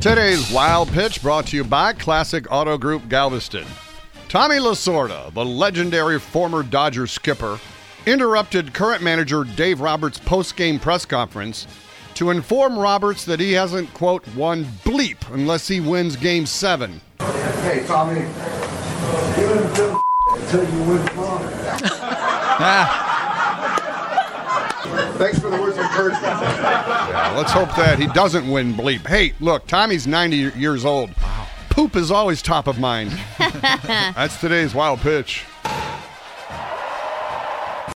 Today's Wild Pitch brought to you by Classic Auto Group Galveston. Tommy Lasorda, the legendary former Dodger skipper, interrupted current manager Dave Roberts' post-game press conference to inform Roberts that he hasn't, quote, won bleep unless he wins game seven. Hey, Tommy, you don't do until you win tomorrow. Thanks for the words of encouragement. Yeah, let's hope that he doesn't win bleep. Hey, look, Tommy's 90 years old. Wow. Poop is always top of mind. That's today's Wild Pitch.